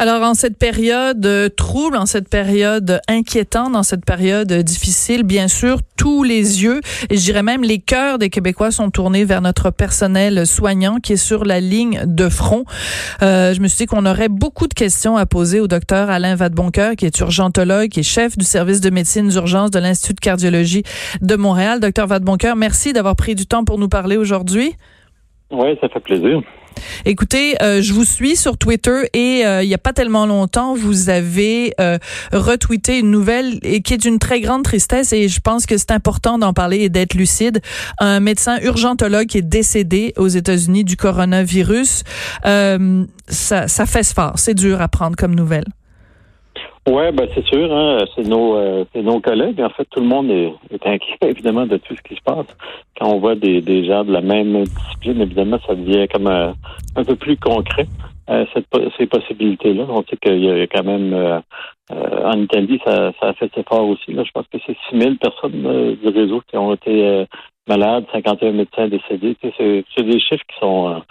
Alors, en cette période euh, trouble, en cette période inquiétante, en cette période difficile, bien sûr, tous les yeux, et je dirais même les cœurs des Québécois sont tournés vers notre personnel soignant qui est sur la ligne de front. Euh, je me suis dit qu'on aurait beaucoup de questions à poser au docteur Alain Vadeboncoeur, qui est urgentologue, qui est chef du service de médecine d'urgence de l'Institut de cardiologie de Montréal. Docteur Vadeboncoeur, merci d'avoir pris du temps pour nous parler aujourd'hui. Oui, ça fait plaisir. Écoutez, euh, je vous suis sur Twitter et euh, il n'y a pas tellement longtemps, vous avez euh, retweeté une nouvelle et qui est d'une très grande tristesse et je pense que c'est important d'en parler et d'être lucide. Un médecin urgentologue est décédé aux États-Unis du coronavirus. ça, ça fait fort. C'est dur à prendre comme nouvelle. Oui, ben c'est sûr, hein, c'est nos euh, nos collègues. En fait, tout le monde est, est, inquiet évidemment de tout ce qui se passe. Quand on voit des, des gens de la même discipline, évidemment, ça devient comme un, peu plus concret. Euh, ces possibilités-là. On sait qu'il y a quand même euh, en Italie, ça, ça a fait ses fort aussi. Là. Je pense que c'est 6 000 personnes du réseau qui ont été malades, 51 médecins décédés. C'est des chiffres qui sont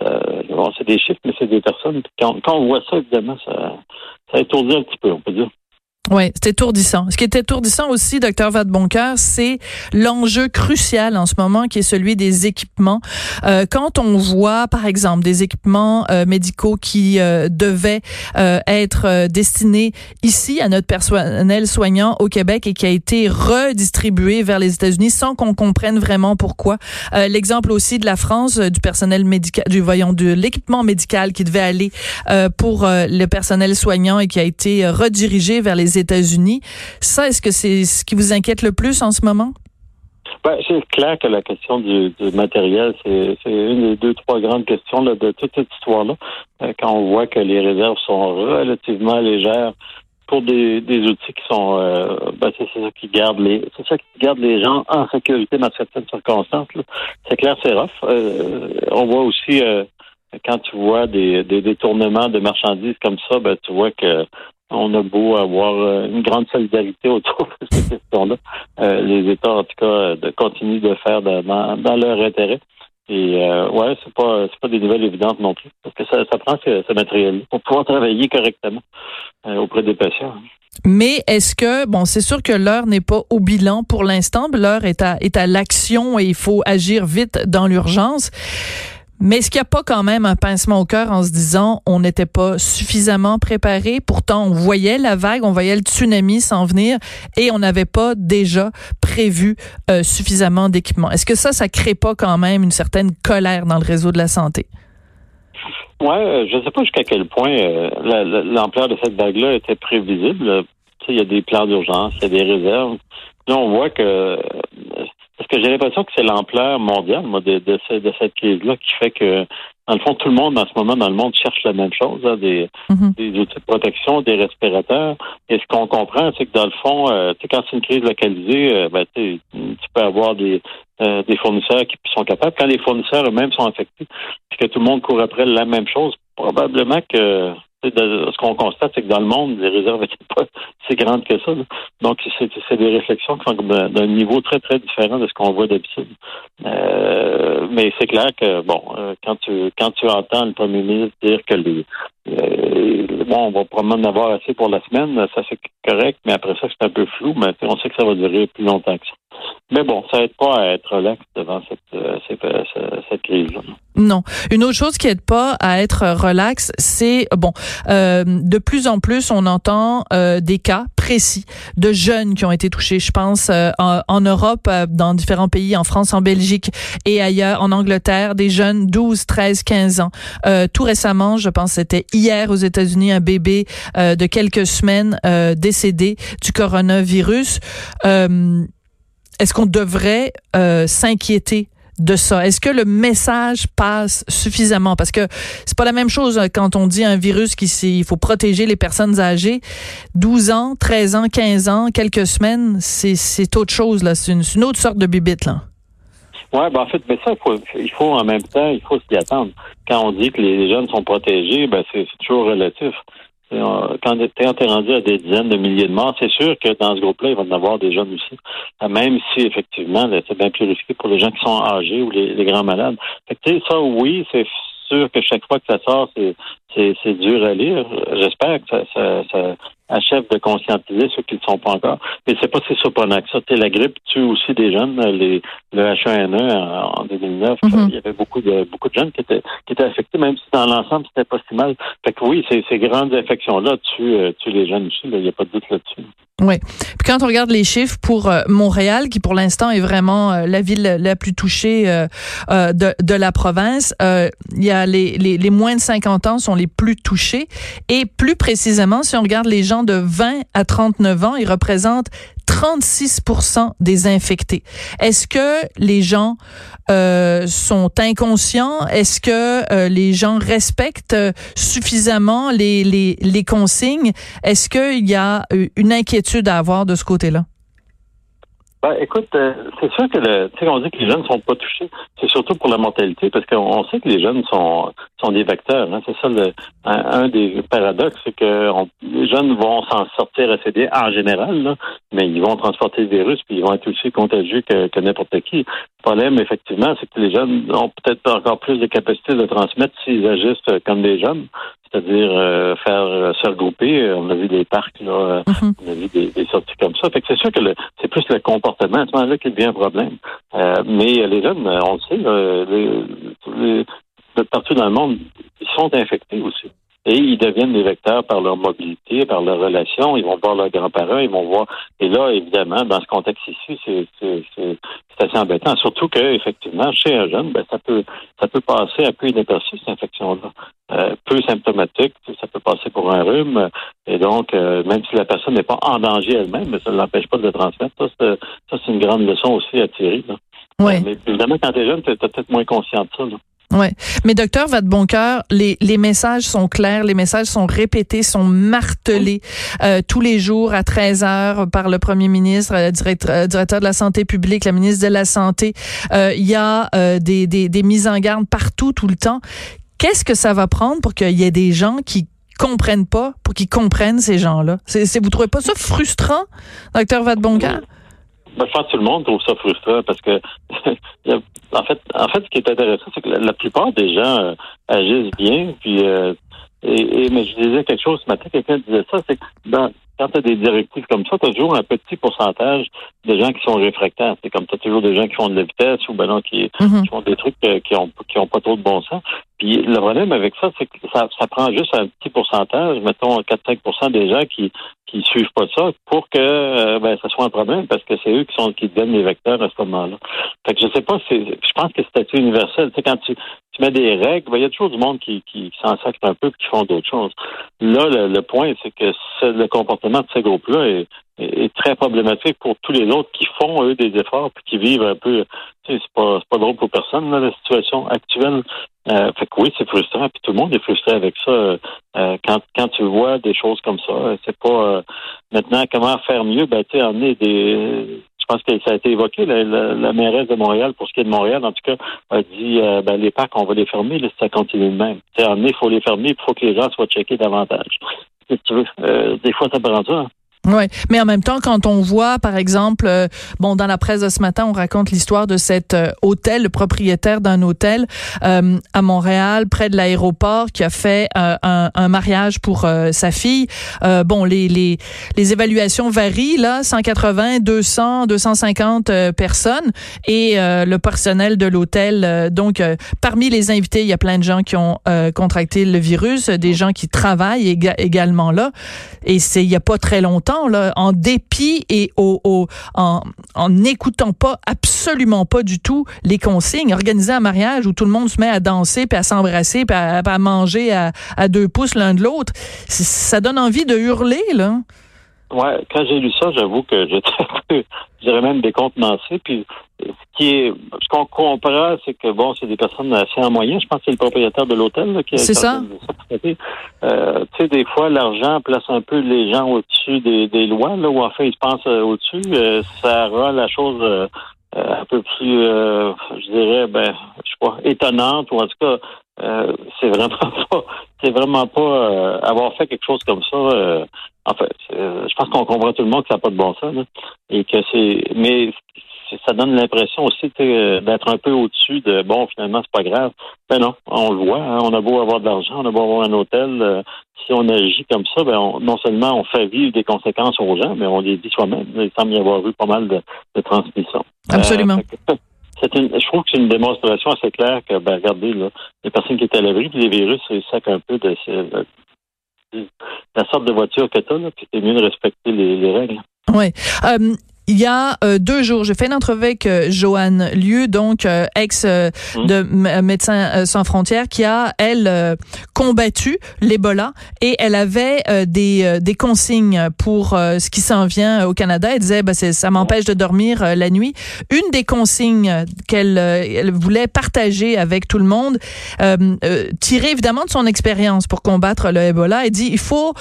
bon, c'est des chiffres, mais c'est des personnes. Quand, quand on voit ça, évidemment, ça, ça étourdit un petit peu, on peut dire. Oui, c'est étourdissant. Ce qui est étourdissant aussi, docteur Vadeboncoeur, c'est l'enjeu crucial en ce moment qui est celui des équipements. Euh, quand on voit, par exemple, des équipements euh, médicaux qui euh, devaient euh, être euh, destinés ici à notre personnel soignant au Québec et qui a été redistribué vers les États-Unis sans qu'on comprenne vraiment pourquoi. L'exemple aussi de la France, du personnel médical, du voyons de l'équipement médical qui devait aller pour le personnel soignant et qui a été redirigé vers les États-Unis. Ça, est-ce que c'est ce qui vous inquiète le plus en ce moment? Ben, c'est clair que la question du, matériel, c'est une des deux, trois grandes questions de toute cette histoire-là. Euh, quand on voit que les réserves sont relativement légères pour des, outils qui sont euh, ben, c'est ça qui garde les gens en sécurité dans certaines circonstances. C'est clair, c'est rough. Euh, on voit aussi quand tu vois des, des détournements de marchandises comme ça, ben tu vois que on a beau avoir euh, une grande solidarité autour de ces questions-là. Euh, les États, en tout cas, de, continuent de faire dans, leur intérêt. Et euh, ouais, c'est pas c'est pas des nouvelles évidentes non plus, parce que ça, prend ce, matériel pour pouvoir travailler correctement euh, auprès des patients. Mais est-ce que bon, c'est sûr que l'heure n'est pas au bilan pour l'instant, l'heure est à est à l'action et il faut agir vite dans l'urgence. Mais est-ce qu'il n'y a pas quand même un pincement au cœur en se disant on n'était pas suffisamment préparé? Pourtant, on voyait la vague, on voyait le tsunami s'en venir et on n'avait pas déjà prévu euh, suffisamment d'équipements. Est-ce que ça, ça crée pas quand même une certaine colère dans le réseau de la santé? Oui, euh, je ne sais pas jusqu'à quel point euh, l'ampleur de cette vague-là était prévisible. Il y a des plans d'urgence, il y a des réserves. Là, on voit que parce que j'ai l'impression que c'est l'ampleur mondiale moi, de, de, cette crise-là qui fait que, dans le fond, tout le monde en ce moment dans le monde cherche la même chose, hein, des, mm-hmm. des outils de protection, des respirateurs. Et ce qu'on comprend, c'est que dans le fond, euh, quand c'est une crise localisée, euh, ben, tu peux avoir des, euh, des fournisseurs qui sont capables. Quand les fournisseurs eux-mêmes sont affectés, puis que tout le monde court après la même chose, probablement que ce qu'on constate, c'est que dans le monde, les réserves n'étaient pas si grandes que ça. Donc, c'est des réflexions qui sont d'un niveau très, très différent de ce qu'on voit d'habitude. Euh, mais c'est clair que, bon, euh, quand tu quand tu entends le premier ministre dire que les euh, bon, on va probablement en avoir assez pour la semaine, ça c'est correct, mais après ça, c'est un peu flou, mais on sait que ça va durer plus longtemps que ça. Mais bon, ça aide pas à être relax devant cette, euh, euh, cette, crise-là. Non. Une autre chose qui aide pas à être relax, c'est bon, euh, de plus en plus, on entend des cas précis de jeunes qui ont été touchés. Je pense en, en, Europe, dans différents pays, en France, en Belgique et ailleurs, en Angleterre, des jeunes 12, 13, 15 ans. tout récemment, je pense c'était hier aux États-Unis, un bébé de quelques semaines décédé du coronavirus. Est-ce qu'on devrait euh, s'inquiéter de ça? Est-ce que le message passe suffisamment? Parce que c'est pas la même chose euh, quand on dit un virus qui il faut protéger les personnes âgées. 12 ans, 13 ans, 15 ans, quelques semaines, c'est autre chose, là. C'est une, autre sorte de bibite, là. Oui, ben en fait, mais ça, il faut, il faut en même temps, il faut s'y attendre. Quand on dit que les jeunes sont protégés, ben c'est toujours relatif quand tu es rendu à des dizaines de milliers de morts, c'est sûr que dans ce groupe-là, il va y en avoir des jeunes aussi. Euh, même si, effectivement, c'est bien plus risqué pour les gens qui sont âgés ou les, grands malades. Fait que, ça, oui, c'est sûr que chaque fois que ça sort, c'est dur à lire. J'espère que ça, ça, ça, achève de conscientiser ceux qui ne sont pas encore. Mais c'est pas si surprenant que ça. la grippe tue aussi des jeunes. Les, le H1N1 en, 2009, mm-hmm. il y avait beaucoup de beaucoup de jeunes qui étaient qui étaient affectés, même si dans l'ensemble c'était pas si mal. Fait que oui, ces, ces grandes infections-là tuent, euh, tuent les jeunes aussi. Il n'y a pas de doute là-dessus. Oui. Puis quand on regarde les chiffres pour euh, Montréal, qui pour l'instant est vraiment euh, la ville la plus touchée de, de, la province, il y a les, les, les, moins de 50 ans sont les plus touchés. Et plus précisément, si on regarde les gens de 20 à 39 ans, ils représentent 36 des infectés. Est-ce que les gens euh, sont inconscients? Est-ce que euh, les gens respectent suffisamment les, les, consignes? Est-ce qu'il y a euh, une inquiétude à avoir de ce côté-là? Ben, écoute, euh, c'est sûr que le, on dit que les jeunes ne sont pas touchés. C'est surtout pour la mortalité, parce qu'on sait que les jeunes sont sont des vecteurs. Hein. C'est ça le, un, des paradoxes, c'est que les jeunes vont s'en sortir assez bien en général, mais ils vont transporter le virus, puis ils vont être aussi contagieux que n'importe qui. Le problème, effectivement, c'est que les jeunes ont peut-être encore plus de capacité de transmettre s'ils agissent comme des jeunes c'est-à-dire euh, faire euh, se regrouper. On a vu des parcs, là, euh, mhm. on a vu des, sorties comme ça. Fait que c'est sûr que c'est plus le comportement à ce moment-là qui devient un problème. mais les jeunes, on le sait, les, partout dans le monde, ils sont infectés aussi. Et ils deviennent des vecteurs par leur mobilité, par leur relation. Ils vont voir leurs grands-parents, ils vont voir. Et là, évidemment, dans ce contexte ici, c'est assez embêtant. Surtout que, effectivement, chez un jeune, ben, ça peut ça peut passer un peu inaperçu cette infection-là. Euh, peu symptomatique, ça peut passer pour un rhume. Et donc, euh, même si la personne n'est pas en danger elle-même, ça ne l'empêche pas de le transmettre. Ça, c'est une grande leçon aussi à tirer. Là. Ouais. mais évidemment, quand tu es jeune, tu es peut-être moins conscient de ça. Là. Ouais. Mais docteur Vadeboncoeur, les, les messages sont clairs, les messages sont répétés, sont martelés euh, tous les jours à 13 heures par le premier ministre, le directeur, euh, directeur de la santé publique, la ministre de la santé. Euh, il y a des, des, des mises en garde partout, tout le temps. Qu'est-ce que ça va prendre pour qu'il y ait des gens qui comprennent pas, pour qu'ils comprennent ces gens-là? C'est, vous trouvez pas ça frustrant, docteur Vadeboncoeur? Ben, je pense que tout le monde trouve ça frustrant parce que en fait, en fait, ce qui est intéressant, c'est que la, plupart des gens euh, agissent bien. Puis euh, et, mais je disais quelque chose ce matin, quelqu'un disait ça, c'est que dans, quand tu as des directives comme ça, tu as toujours un petit pourcentage de gens qui sont réfractaires. C'est comme tu as toujours des gens qui font de la vitesse ou ben non, qui, mm-hmm. font des trucs euh, qui ont qui ont pas trop de bon sens. Puis le problème avec ça, c'est que ça, ça prend juste un petit pourcentage, mettons 4-5% des gens qui qui suivent pas ça pour que euh, ben, ça soit un problème parce que c'est eux qui sont qui donnent les vecteurs à ce moment-là. Fait que je sais pas, c'est je pense que c'est universel. Tu sais, quand tu, tu mets des règles, ben, il y a toujours du monde qui, qui, s'en sacre un peu et qui font d'autres choses. Là, le, point, c'est que le comportement de ces groupes-là est, très problématique pour tous les autres qui font, eux, des efforts puis qui vivent un peu. C'est pas, drôle pour personne, la situation actuelle. Euh, fait que oui, c'est frustrant, puis tout le monde est frustré avec ça. Euh, quand, quand tu vois des choses comme ça, c'est pas euh, maintenant comment faire mieux, ben tu des je pense que ça a été évoqué, la, la, mairesse de Montréal, pour ce qui est de Montréal, en tout cas, a dit euh, ben, les parcs, on va les fermer là, si ça continue de même. Sais, il faut les fermer, il faut que les gens soient checkés davantage. Tu veux, des fois, ça prend ça. Oui, mais en même temps, quand on voit, par exemple, euh, bon, dans la presse de ce matin, on raconte l'histoire de cet euh, hôtel, le propriétaire d'un hôtel euh, à Montréal, près de l'aéroport, qui a fait un, un, mariage pour sa fille. bon, les, les, les évaluations varient, là, 180, 200, 250 personnes, et le personnel de l'hôtel. donc, parmi les invités, il y a plein de gens qui ont contracté le virus, des gens qui travaillent également là, et c'est il y a pas très longtemps en dépit et au, en n'écoutant pas absolument pas du tout les consignes. Organiser un mariage où tout le monde se met à danser, puis à s'embrasser, puis à, manger à, deux pouces l'un de l'autre, ça donne envie de hurler, là. Ouais, quand j'ai lu ça, j'avoue que j'étais je dirais même décontenancé. Puis ce qui est ce qu'on comprend, c'est que bon, c'est des personnes assez en moyen. Je pense que c'est le propriétaire de l'hôtel qui a C'est ça. Euh, tu sais, des fois, l'argent place un peu les gens au-dessus des, lois, là, ou en fait, ils se pensent euh, au-dessus. Euh, ça rend la chose euh, un peu plus, je dirais, ben, je sais pas, étonnante, ou en tout cas, c'est vraiment pas, c'est vraiment pas avoir fait quelque chose comme ça. en fait, je pense qu'on comprend tout le monde que ça n'a pas de bon sens, et que c'est, mais ça donne l'impression aussi d'être un peu au-dessus de bon, finalement, c'est pas grave. Ben non, on le voit, hein, on a beau avoir de l'argent, on a beau avoir un hôtel, euh, si on agit comme ça, ben non seulement on fait vivre des conséquences aux gens, mais on les dit soi-même. Il semble y avoir eu pas mal de, de transmission. Absolument. c'est une, je trouve que c'est une démonstration assez claire que, ben, regardez, là, les personnes qui étaient à l'abri, les virus, ils sacent un peu de, la sorte de voiture que tu as, puis c'est mieux de respecter les, règles. Oui. Euh, il y a euh, deux jours, j'ai fait une entrevue avec euh, Joanne Lieu, donc euh, ex mmh. de Médecins sans frontières, qui a elle combattu l'Ebola et elle avait des des consignes pour ce qui s'en vient au Canada. Elle disait, bah, ça m'empêche de dormir la nuit. Une des consignes qu'elle elle voulait partager avec tout le monde, tirée évidemment de son expérience pour combattre le Ebola, elle dit, il faut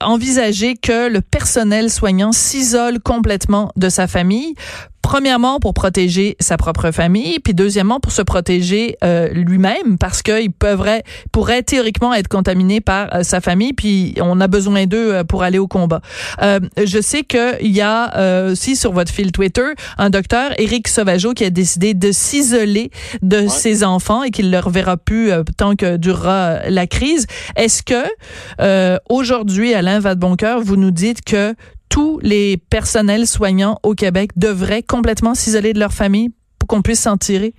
envisager que le personnel soignant s'isole complètement de sa famille Premièrement, pour protéger sa propre famille, puis deuxièmement, pour se protéger euh, lui-même, parce qu'il pourrait, pourrait théoriquement être contaminé par euh, sa famille, puis on a besoin d'eux euh, pour aller au combat. je sais qu'il y a aussi sur votre fil Twitter un docteur, Éric Sauvageau, qui a décidé de s'isoler de ses enfants et qu'il ne le reverra plus tant que durera la crise. Est-ce que aujourd'hui, Alain Vadeboncoeur, vous nous dites que tous les personnels soignants au Québec devraient complètement s'isoler de leur famille pour qu'on puisse s'en tirer?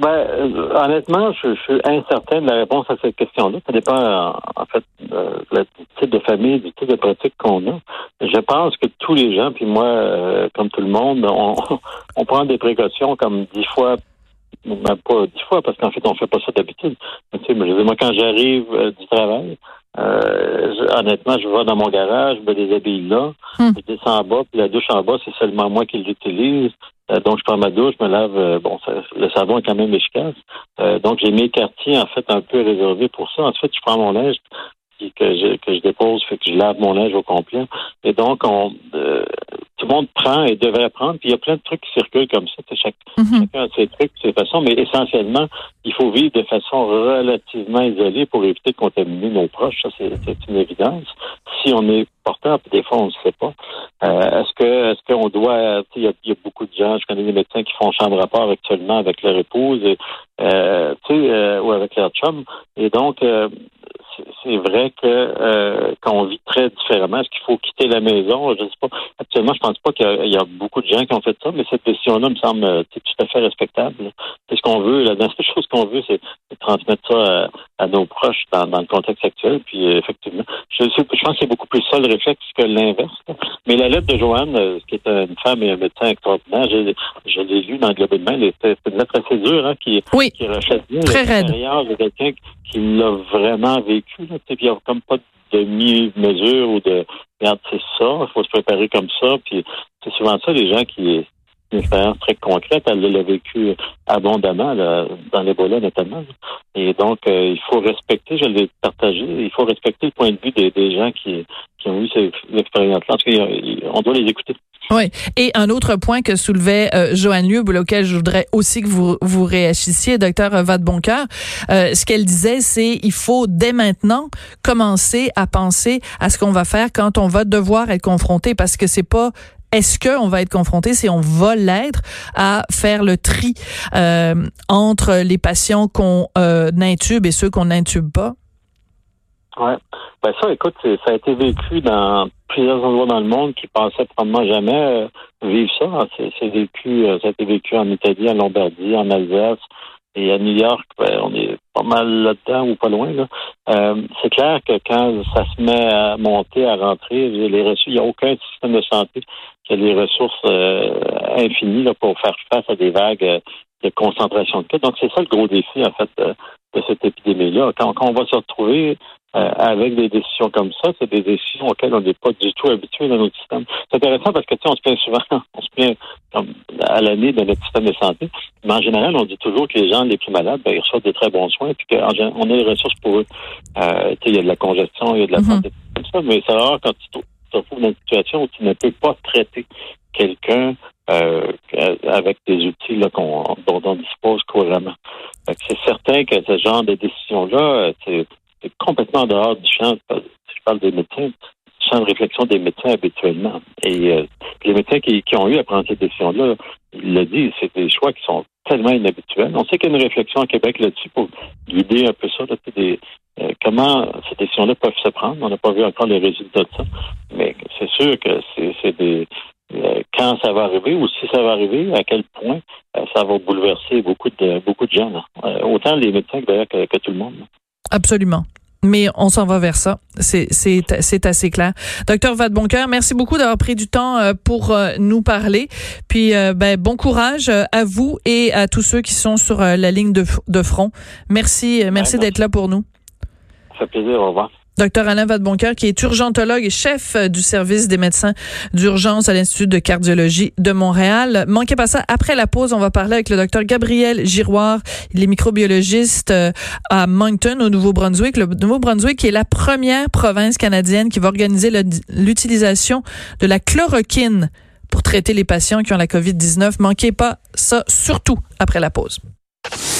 Ben, euh, honnêtement, je, suis incertain de la réponse à cette question-là. Ça dépend, euh, en fait, euh, du type de famille, du type de pratique qu'on a. Je pense que tous les gens, puis moi, comme tout le monde, on, on prend des précautions comme dix fois même pas dix fois, parce qu'en fait, on fait pas ça d'habitude. Tu sais, moi, quand j'arrive du travail, euh, honnêtement, je vais dans mon garage, je me déshabille là, hmm. je descends en bas, puis la douche en bas, c'est seulement moi qui l'utilise. Euh, donc, je prends ma douche, je me lave. Euh, bon, le savon est quand même efficace. donc, j'ai mes quartiers, en fait, un peu réservés pour ça. Ensuite, je prends mon linge que je, que je dépose, fait que je lave mon linge au complet. Et donc, on, tout le monde prend et devrait prendre. Puis il y a plein de trucs qui circulent comme ça. Chaque, mm-hmm. Chacun a ses trucs, ses façons. Mais essentiellement, il faut vivre de façon relativement isolée pour éviter de contaminer nos proches. Ça, c'est une évidence. Si on est porteur, puis des fois, on ne sait pas. Euh, est-ce que est-ce qu'on doit... Il y, a beaucoup de gens, je connais des médecins qui font chambre à part actuellement avec leur épouse euh, euh, ou avec leur chum. Et donc, euh, c'est vrai que euh, qu'on vit très différemment. Est-ce qu'il faut quitter la maison? Je ne sais pas. Actuellement, je pense pas qu'il y, a beaucoup de gens qui ont fait ça, mais cette décision-là me semble euh, tout à fait respectable. C'est ce qu'on veut. La seule chose qu'on veut, c'est transmettre ça à, nos proches dans, le contexte actuel. Puis euh, effectivement, je, je pense que c'est beaucoup plus ça le réflexe que l'inverse. Mais la lettre de Joanne, euh, qui est une femme et un médecin extraordinaire, je, je l'ai lu dans le Globe de Mail. C'est une lettre assez dure hein, qui, oui, qui très raide. de quelqu'un qui l'a vraiment vécu. Là. Il n'y a comme pas de mi-mesure ou de regarde, c'est ça, il faut se préparer comme ça. Puis c'est souvent ça, les gens qui une expérience très concrète, elle l'a vécu abondamment là, dans l'Ebola notamment. Et donc, euh, il faut respecter, je l'ai partagé, il faut respecter le point de vue des, gens qui, ont eu cette expérience-là. Qu'on doit les écouter. Oui. Et un autre point que soulevait euh, Joanne Lieu, auquel je voudrais aussi que vous vous réagissiez, docteur Vadeboncoeur, euh, ce qu'elle disait, c'est il faut dès maintenant commencer à penser à ce qu'on va faire quand on va devoir être confronté, parce que c'est pas est-ce qu'on va être confronté, si on va l'être, à faire le tri euh, entre les patients qu'on euh, intube et ceux qu'on n'intube pas? Oui. Ben ça, écoute, ça a été vécu dans plusieurs endroits dans le monde qui pensaient probablement jamais euh, vivre ça. C'est vécu, ça a été vécu en Italie, en Lombardie, en Alsace et à New York. Ben, on est pas mal là-dedans ou pas loin. C'est clair que quand ça se met à monter, à rentrer, les reçus, il n'y a aucun système de santé qui a les ressources infinies là, pour faire face à des vagues de concentration de cas. Donc, c'est ça le gros défi, en fait, de, cette épidémie-là. quand, on va se retrouver euh, avec des décisions comme ça, c'est des décisions auxquelles on n'est pas du tout habitué dans notre système. C'est intéressant parce que tu sais, on se plaint souvent, on se plaint comme à l'année de notre système de santé, mais en général, on dit toujours que les gens les plus malades, ben, ils reçoivent de très bons soins, puis qu'on a les ressources pour eux. Euh, tu sais, il y a de la congestion, il y a de la santé, comme ça, mais c'est rare quand tu retrouves dans une situation où tu ne peux pas traiter quelqu'un euh, avec des outils dont on dispose couramment. C'est certain que ce genre de décision-là, c'est complètement dehors du champ, si je parle des médecins, du champ de réflexion des médecins habituellement. Et euh, les médecins qui, ont eu à prendre cette décision-là, il l'a dit, c'est des choix qui sont tellement inhabituels. On sait qu'il y a une réflexion au Québec là-dessus pour guider un peu ça, euh, comment ces décisions-là peuvent se prendre? On n'a pas vu encore les résultats de ça, mais c'est sûr que c'est des euh, quand ça va arriver ou si ça va arriver, à quel point ça va bouleverser beaucoup de beaucoup de gens, autant les médecins que, que, que tout le monde. Absolument mais on s'en va vers ça. C'est assez clair. Docteur Vadeboncoeur, merci beaucoup d'avoir pris du temps euh, pour euh, nous parler. Puis euh, ben bon courage à vous et à tous ceux qui sont sur la ligne de, de front. Merci merci d'être là pour nous. Ça fait plaisir. Au revoir. Docteur Alain Vadeboncoeur, qui est urgentologue et chef du service des médecins d'urgence à l'Institut de cardiologie de Montréal. Manquez pas ça. Après la pause, on va parler avec le docteur Gabriel Giroir. Il est microbiologiste euh, à Moncton, au Nouveau-Brunswick. Le Nouveau-Brunswick est la première province canadienne qui va organiser l'utilisation de la chloroquine pour traiter les patients qui ont la COVID-19. Manquez pas ça, surtout après la pause.